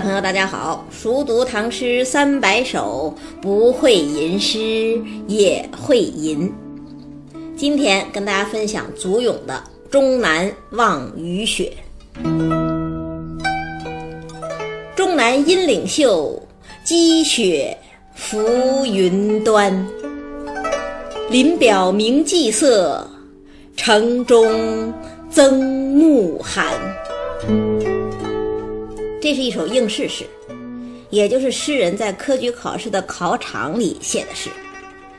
朋友，大家好！熟读唐诗三百首，不会吟诗也会吟。今天跟大家分享祖咏的《终南望雨雪》。终南阴岭秀，积雪浮云端。林表明霁色，城中增暮寒。这是一首应试诗，也就是诗人在科举考试的考场里写的诗，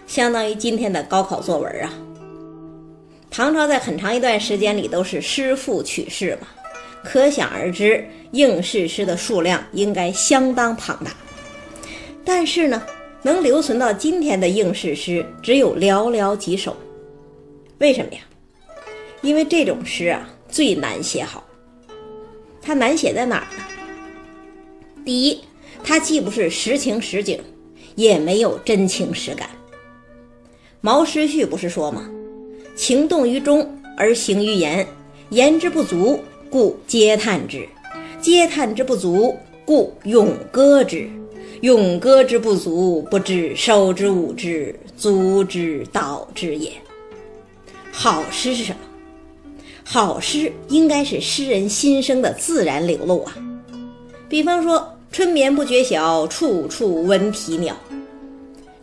相当于今天的高考作文啊。唐朝在很长一段时间里都是诗赋取士嘛，可想而知应试诗的数量应该相当庞大。但是呢，能留存到今天的应试诗只有寥寥几首。为什么呀？因为这种诗啊最难写好。它难写在哪儿呢？第一，它既不是实情实景，也没有真情实感。毛诗序不是说吗？情动于中而行于言，言之不足，故嗟叹之；嗟叹之不足，故咏歌之；咏歌之不足，不知收之舞之，足之蹈之也。好诗是什么？好诗应该是诗人心声的自然流露啊。比方说。春眠不觉晓，处处闻啼鸟。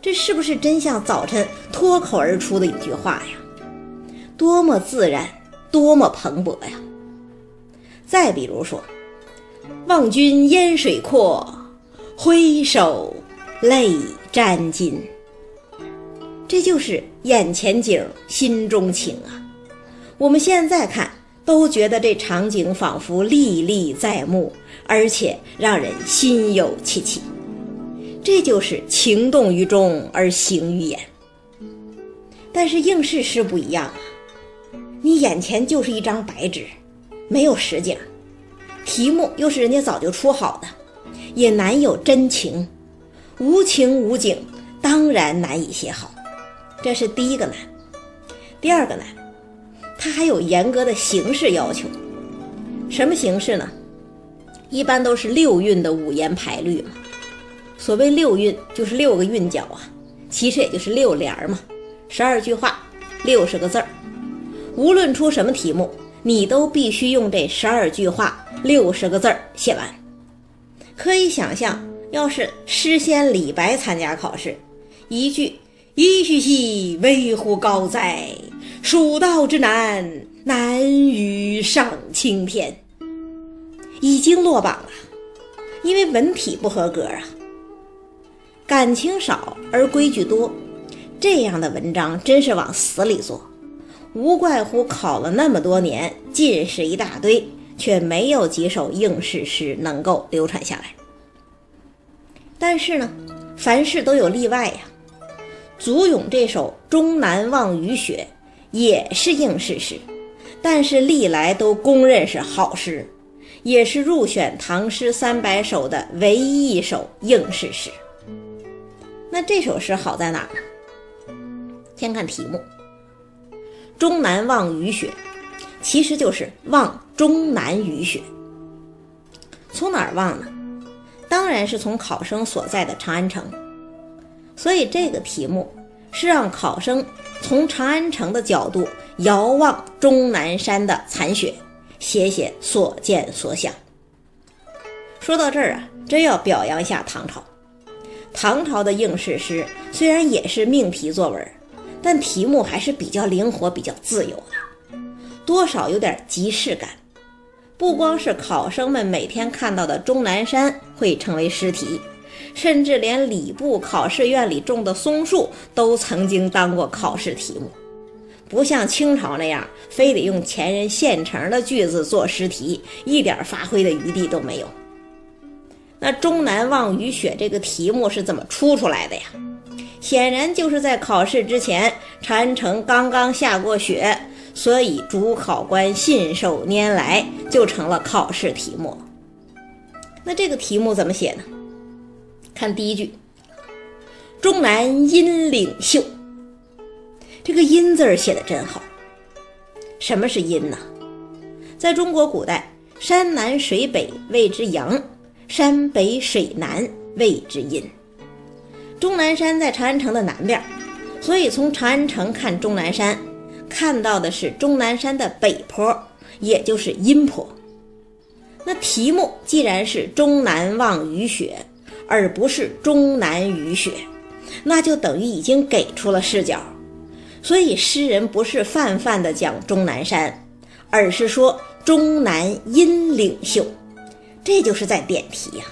这是不是真像早晨脱口而出的一句话呀？多么自然，多么蓬勃呀！再比如说，望君烟水阔，挥手泪沾襟。这就是眼前景，心中情啊！我们现在看。都觉得这场景仿佛历历在目，而且让人心有戚戚。这就是情动于中而行于言。但是应试诗不一样啊，你眼前就是一张白纸，没有实景，题目又是人家早就出好的，也难有真情，无情无景，当然难以写好。这是第一个难。第二个难。它还有严格的形式要求，什么形式呢？一般都是六韵的五言排律嘛。所谓六韵，就是六个韵脚啊，其实也就是六联儿嘛。十二句话，六十个字儿。无论出什么题目，你都必须用这十二句话、六十个字儿写完。可以想象，要是诗仙李白参加考试，一句“噫吁兮，危乎高哉”。蜀道之难，难于上青天。已经落榜了，因为文体不合格啊。感情少而规矩多，这样的文章真是往死里做。无怪乎考了那么多年，进士一大堆，却没有几首应试诗能够流传下来。但是呢，凡事都有例外呀。祖咏这首《终南望雨雪》。也是应试诗，但是历来都公认是好诗，也是入选唐诗三百首的唯一一首应试诗。那这首诗好在哪儿呢？先看题目，“终南望雨雪”，其实就是望终南雨雪。从哪儿望呢？当然是从考生所在的长安城。所以这个题目。是让考生从长安城的角度遥望终南山的残雪，写写所见所想。说到这儿啊，真要表扬一下唐朝。唐朝的应试诗虽然也是命题作文，但题目还是比较灵活、比较自由的，多少有点即视感。不光是考生们每天看到的终南山会成为诗题。甚至连礼部考试院里种的松树都曾经当过考试题目，不像清朝那样非得用前人现成的句子做诗题，一点发挥的余地都没有。那“终南望雨雪”这个题目是怎么出出来的呀？显然就是在考试之前，长安城刚刚下过雪，所以主考官信手拈来就成了考试题目。那这个题目怎么写呢？看第一句，“终南阴岭秀”，这个“阴”字儿写的真好。什么是阴呢？在中国古代，山南水北谓之阳，山北水南谓之阴。终南山在长安城的南边，所以从长安城看终南山，看到的是终南山的北坡，也就是阴坡。那题目既然是终南望雨雪，而不是终南雨雪，那就等于已经给出了视角。所以诗人不是泛泛的讲终南山，而是说终南阴领袖，这就是在点题呀。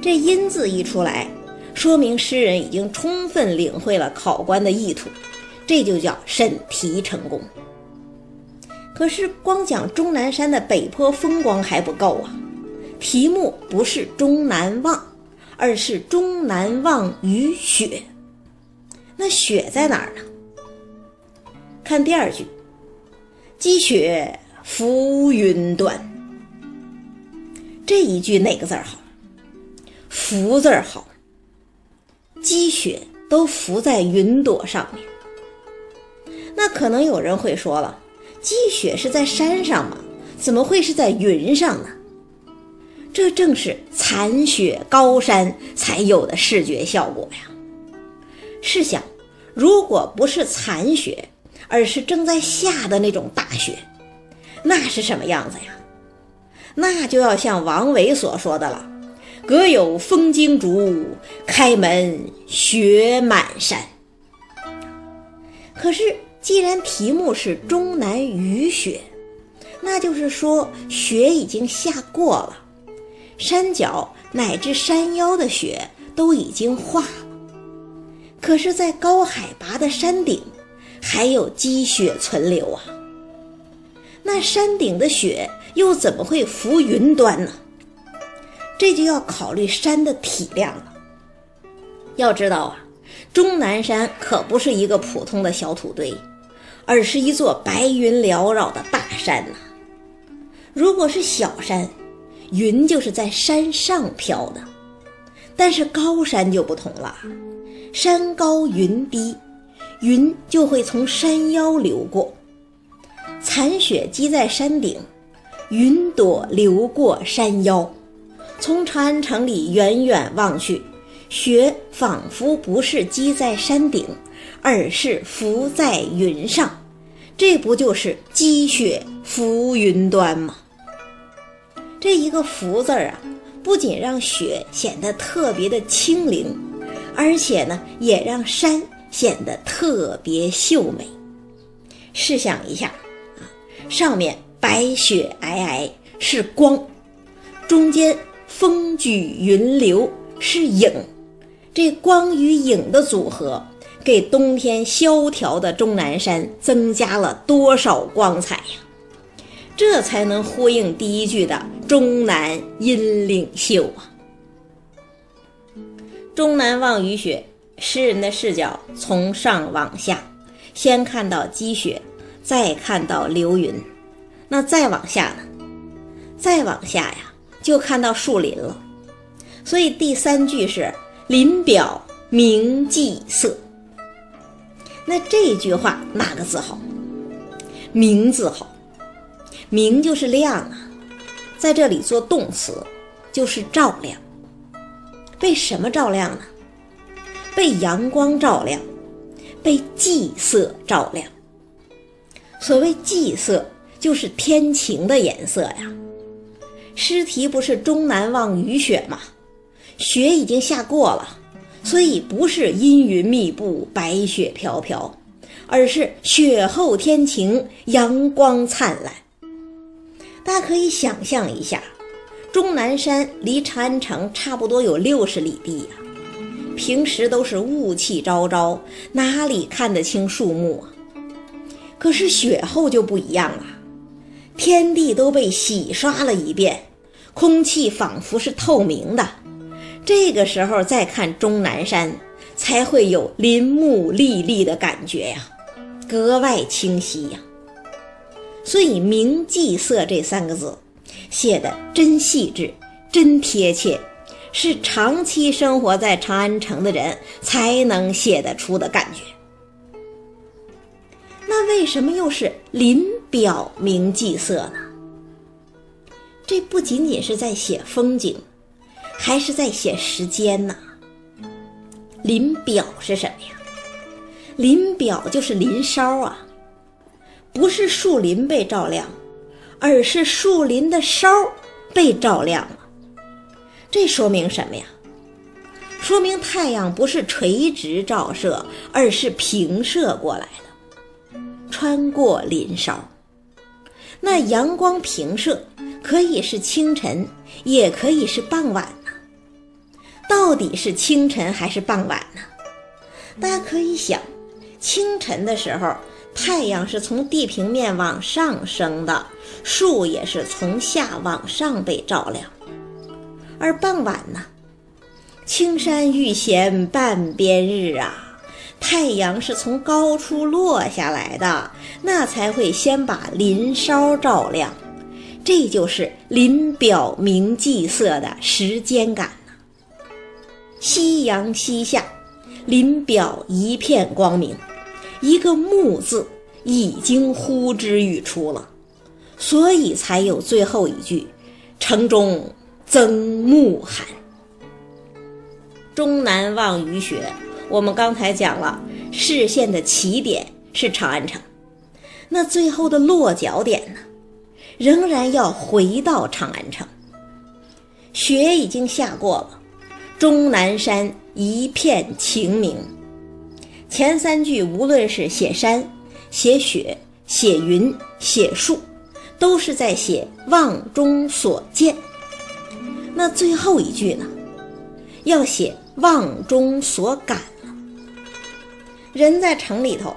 这阴字一出来。说明诗人已经充分领会了考官的意图，这就叫审题成功。可是光讲终南山的北坡风光还不够啊，题目不是终南望，而是终南望雨雪。那雪在哪儿呢？看第二句，积雪浮云端。这一句哪个字好？浮字好。积雪都浮在云朵上面，那可能有人会说了，积雪是在山上吗？怎么会是在云上呢？这正是残雪高山才有的视觉效果呀。试想，如果不是残雪，而是正在下的那种大雪，那是什么样子呀？那就要像王维所说的了。隔有风惊竹，开门雪满山。可是，既然题目是终南雨雪，那就是说雪已经下过了，山脚乃至山腰的雪都已经化了。可是，在高海拔的山顶，还有积雪存留啊。那山顶的雪又怎么会浮云端呢？这就要考虑山的体量了。要知道啊，终南山可不是一个普通的小土堆，而是一座白云缭绕的大山呐。如果是小山，云就是在山上飘的；但是高山就不同了，山高云低，云就会从山腰流过。残雪积在山顶，云朵流过山腰。从长安城里远远望去，雪仿佛不是积在山顶，而是浮在云上，这不就是积雪浮云端吗？这一个“福”字啊，不仅让雪显得特别的清灵，而且呢，也让山显得特别秀美。试想一下啊，上面白雪皑皑是光，中间。风举云流是影，这光与影的组合，给冬天萧条的终南山增加了多少光彩呀？这才能呼应第一句的“终南阴岭秀”啊！终南望雨雪，诗人的视角从上往下，先看到积雪，再看到流云，那再往下呢？再往下呀？就看到树林了，所以第三句是“林表明霁色”。那这句话哪个字好？“明”字好，“明”就是亮啊，在这里做动词，就是照亮。被什么照亮呢？被阳光照亮，被霁色照亮。所谓霁色，就是天晴的颜色呀。诗题不是终南望雨雪吗？雪已经下过了，所以不是阴云密布、白雪飘飘，而是雪后天晴，阳光灿烂。大家可以想象一下，终南山离长安城差不多有六十里地呀，平时都是雾气昭昭，哪里看得清树木啊？可是雪后就不一样了，天地都被洗刷了一遍。空气仿佛是透明的，这个时候再看终南山，才会有林木历历的感觉呀，格外清晰呀。所以“明霁色”这三个字写的真细致、真贴切，是长期生活在长安城的人才能写得出的感觉。那为什么又是林表明霁色呢？这不仅仅是在写风景，还是在写时间呢？临表是什么呀？临表就是林梢啊，不是树林被照亮，而是树林的梢被照亮了。这说明什么呀？说明太阳不是垂直照射，而是平射过来的，穿过林梢。那阳光平射可以是清晨，也可以是傍晚呢。到底是清晨还是傍晚呢？大家可以想，清晨的时候，太阳是从地平面往上升的，树也是从下往上被照亮。而傍晚呢？青山欲显半边日啊，太阳是从高处落下来的，那才会先把林梢照亮，这就是林表明霁色的时间感呢。夕阳西下，林表一片光明，一个木字已经呼之欲出了，所以才有最后一句：城中增暮寒。终南望雨雪，我们刚才讲了，视线的起点是长安城，那最后的落脚点呢，仍然要回到长安城。雪已经下过了，终南山一片晴明。前三句无论是写山、写雪、写云、写树，都是在写望中所见。那最后一句呢，要写。望中所感了。人在城里头，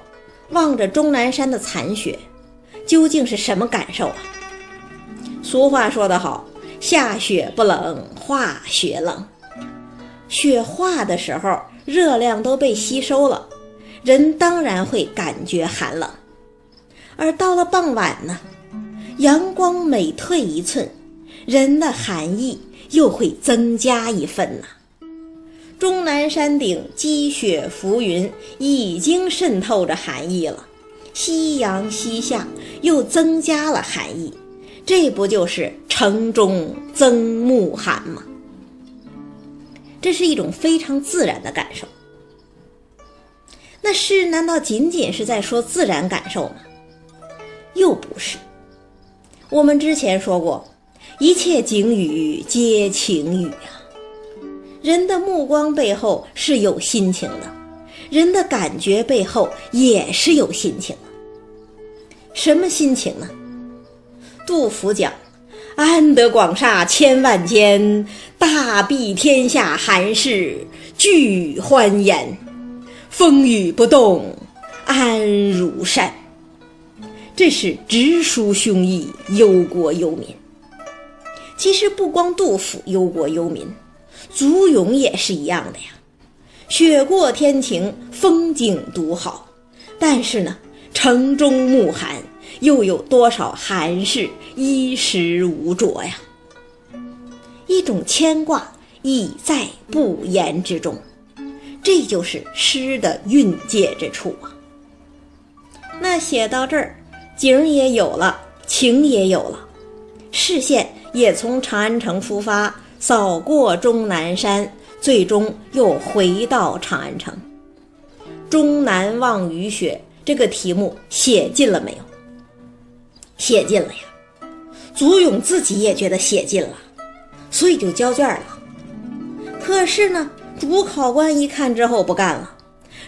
望着终南山的残雪，究竟是什么感受啊？俗话说得好，下雪不冷，化雪冷。雪化的时候，热量都被吸收了，人当然会感觉寒冷。而到了傍晚呢，阳光每退一寸，人的寒意又会增加一分呢。终南山顶积雪浮云，已经渗透着寒意了。夕阳西下，又增加了寒意。这不就是城中增暮寒吗？这是一种非常自然的感受。那诗难道仅仅是在说自然感受吗？又不是。我们之前说过，一切景语皆情语啊。人的目光背后是有心情的，人的感觉背后也是有心情的。什么心情呢？杜甫讲：“安得广厦千万间，大庇天下寒士俱欢颜。风雨不动，安如山。”这是直抒胸臆，忧国忧民。其实不光杜甫忧国忧民。祖咏也是一样的呀，雪过天晴，风景独好。但是呢，城中暮寒，又有多少寒士衣食无着呀？一种牵挂已在不言之中，这就是诗的蕴藉之处啊。那写到这儿，景也有了，情也有了，视线也从长安城出发。扫过终南山，最终又回到长安城。终南望雨雪这个题目写尽了没有？写尽了呀。祖咏自己也觉得写尽了，所以就交卷了。可是呢，主考官一看之后不干了，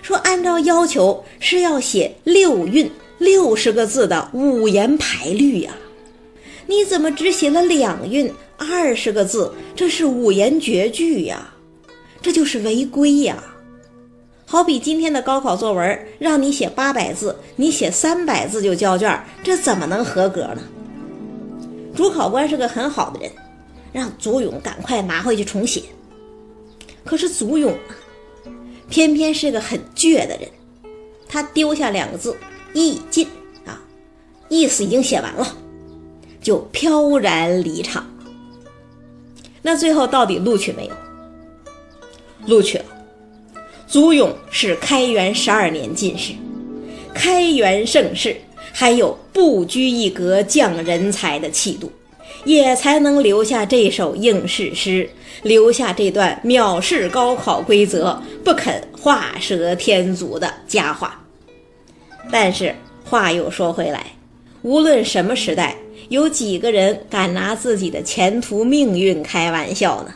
说按照要求是要写六韵六十个字的五言排律呀，你怎么只写了两韵？二十个字，这是五言绝句呀，这就是违规呀。好比今天的高考作文，让你写八百字，你写三百字就交卷，这怎么能合格呢？主考官是个很好的人，让祖勇赶快拿回去重写。可是祖咏啊，偏偏是个很倔的人，他丢下两个字“意尽”啊，意思已经写完了，就飘然离场。那最后到底录取没有？录取了。祖咏是开元十二年进士，开元盛世，还有不拘一格降人才的气度，也才能留下这首应试诗，留下这段藐视高考规则、不肯画蛇添足的佳话。但是话又说回来，无论什么时代，有几个人敢拿自己的前途命运开玩笑呢？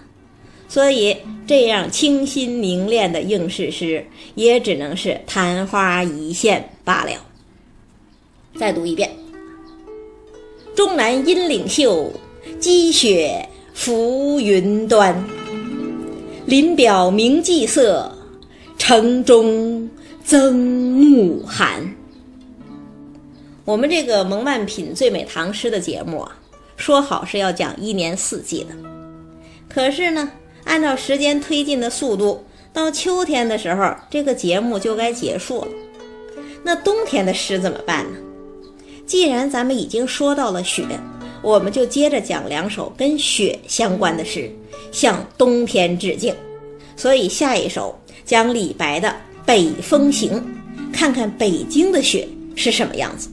所以，这样清新凝练的应试诗，也只能是昙花一现罢了。再读一遍：终南阴岭秀，积雪浮云端。林表明霁色，城中增暮寒。我们这个蒙曼品最美唐诗的节目啊，说好是要讲一年四季的，可是呢，按照时间推进的速度，到秋天的时候，这个节目就该结束了。那冬天的诗怎么办呢？既然咱们已经说到了雪，我们就接着讲两首跟雪相关的诗，向冬天致敬。所以下一首讲李白的《北风行》，看看北京的雪是什么样子。